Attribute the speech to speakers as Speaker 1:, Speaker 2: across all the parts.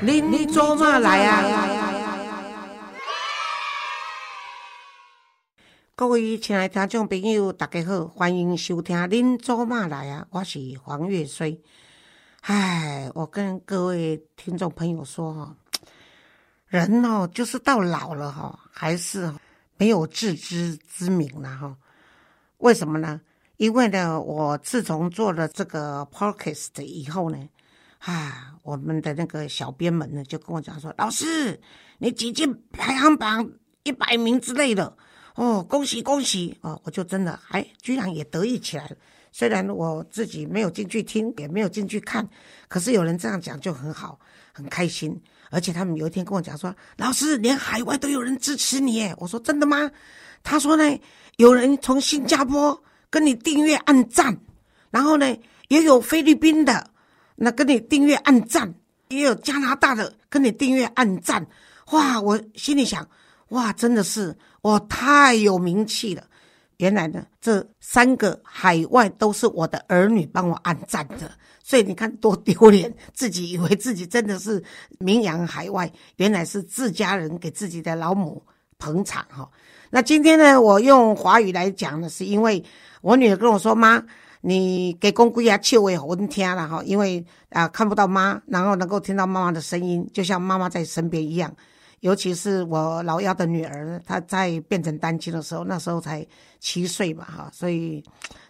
Speaker 1: 您做嘛来啊？各位亲爱的听众朋友，大家好，欢迎收听《您做嘛来啊》，我是黄月水。唉，我跟各位听众朋友说哈，人哦，就是到老了哈，还是没有自知之明了哈。为什么呢？因为呢，我自从做了这个 podcast 以后呢。啊，我们的那个小编们呢，就跟我讲说：“老师，你挤进排行榜一百名之类的，哦，恭喜恭喜！”哦，我就真的哎，居然也得意起来了。虽然我自己没有进去听，也没有进去看，可是有人这样讲就很好，很开心。而且他们有一天跟我讲说：“老师，连海外都有人支持你。”我说：“真的吗？”他说：“呢，有人从新加坡跟你订阅按赞，然后呢，也有菲律宾的。”那跟你订阅按赞，也有加拿大的跟你订阅按赞，哇！我心里想，哇，真的是我太有名气了。原来呢，这三个海外都是我的儿女帮我按赞的，所以你看多丢脸，自己以为自己真的是名扬海外，原来是自家人给自己的老母捧场哈。那今天呢，我用华语来讲呢，是因为我女儿跟我说妈。你给公龟啊，笑为魂听了哈，因为啊看不到妈，然后能够听到妈妈的声音，就像妈妈在身边一样。尤其是我老幺的女儿，她在变成单亲的时候，那时候才七岁吧哈，所以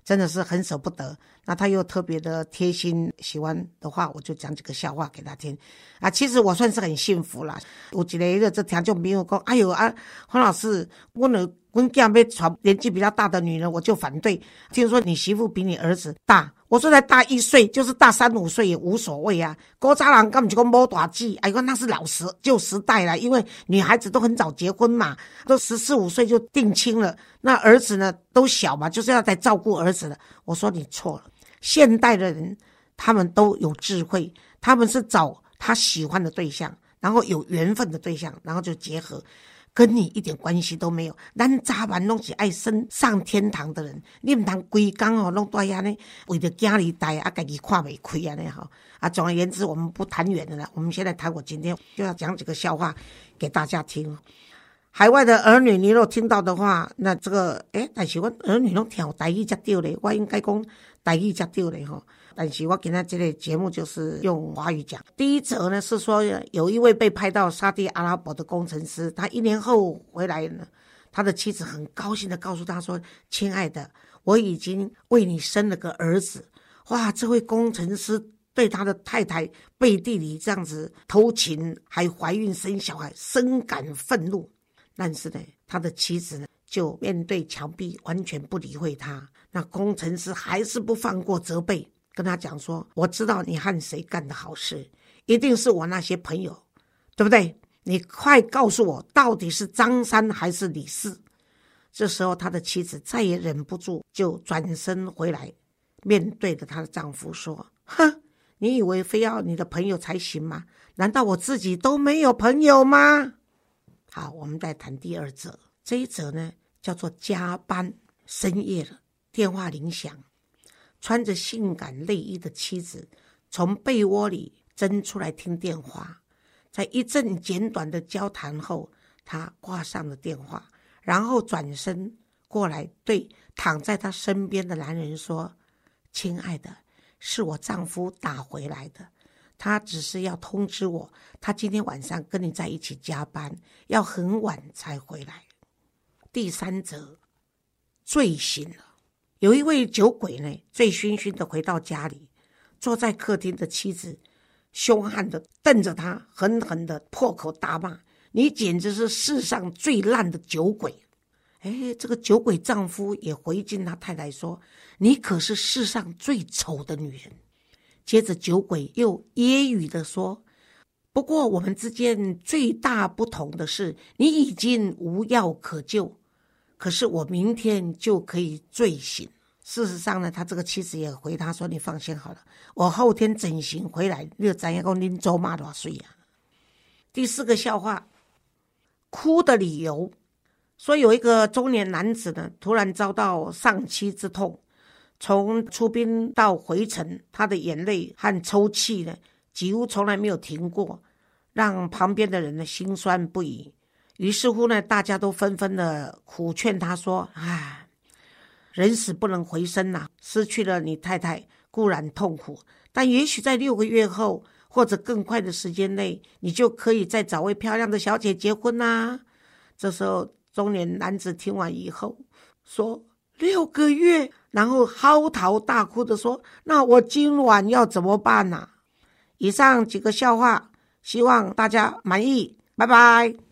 Speaker 1: 真的是很舍不得。那她又特别的贴心，喜欢的话，我就讲几个笑话给她听。啊，其实我算是很幸福啦。我记得一个这条就没有讲，哎呦啊，黄老师，我呢。跟这样被传年纪比较大的女人，我就反对。听说你媳妇比你儿子大，我说才大一岁，就是大三五岁也无所谓啊。郭渣郎根本就讲摸大计，哎呦，那是老时旧时代了，因为女孩子都很早结婚嘛，都十四五岁就定亲了。那儿子呢都小嘛，就是要在照顾儿子的。我说你错了，现代的人他们都有智慧，他们是找他喜欢的对象，然后有缘分的对象，然后就结合。跟你一点关系都没有，咱早晚拢是爱升上天堂的人，你唔通规工哦，拢在遐呢，为着家里待啊，家己看未开啊，呢哈啊。总而言之，我们不谈远的了，我们现在谈。我今天就要讲几个笑话给大家听。海外的儿女，你若听到的话，那这个诶，但是我儿女拢听台语才对咧，我应该讲台语才对咧吼。但是我今天这个节目就是用华语讲。第一则呢是说，有一位被派到沙地阿拉伯的工程师，他一年后回来呢，他的妻子很高兴的告诉他说：“亲爱的，我已经为你生了个儿子。”哇，这位工程师对他的太太背地里这样子偷情，还怀孕生小孩，深感愤怒。但是呢，他的妻子呢就面对墙壁，完全不理会他。那工程师还是不放过责备。跟他讲说，我知道你和谁干的好事，一定是我那些朋友，对不对？你快告诉我，到底是张三还是李四？这时候，他的妻子再也忍不住，就转身回来，面对着她的丈夫说：“哼，你以为非要你的朋友才行吗？难道我自己都没有朋友吗？”好，我们再谈第二则，这一则呢叫做加班，深夜了，电话铃响。穿着性感内衣的妻子从被窝里挣出来听电话，在一阵简短的交谈后，她挂上了电话，然后转身过来对躺在她身边的男人说：“亲爱的，是我丈夫打回来的，他只是要通知我，他今天晚上跟你在一起加班，要很晚才回来。”第三则，醉醒了。有一位酒鬼呢，醉醺醺的回到家里，坐在客厅的妻子凶悍的瞪着他，狠狠的破口大骂：“你简直是世上最烂的酒鬼！”哎，这个酒鬼丈夫也回敬他太太说：“你可是世上最丑的女人。”接着酒鬼又揶揄的说：“不过我们之间最大不同的是，你已经无药可救。”可是我明天就可以醉醒。事实上呢，他这个妻子也回他说：“你放心好了，我后天整形回来，又怎样？讲您周妈多少岁呀？”第四个笑话，哭的理由，说有一个中年男子呢，突然遭到丧妻之痛，从出殡到回程，他的眼泪和抽泣呢，几乎从来没有停过。让旁边的人呢心酸不已。于是乎呢，大家都纷纷的苦劝他说：“唉，人死不能回生呐，失去了你太太固然痛苦，但也许在六个月后或者更快的时间内，你就可以再找位漂亮的小姐结婚呐。”这时候，中年男子听完以后说：“六个月。”然后嚎啕大哭的说：“那我今晚要怎么办呢？”以上几个笑话，希望大家满意。拜拜。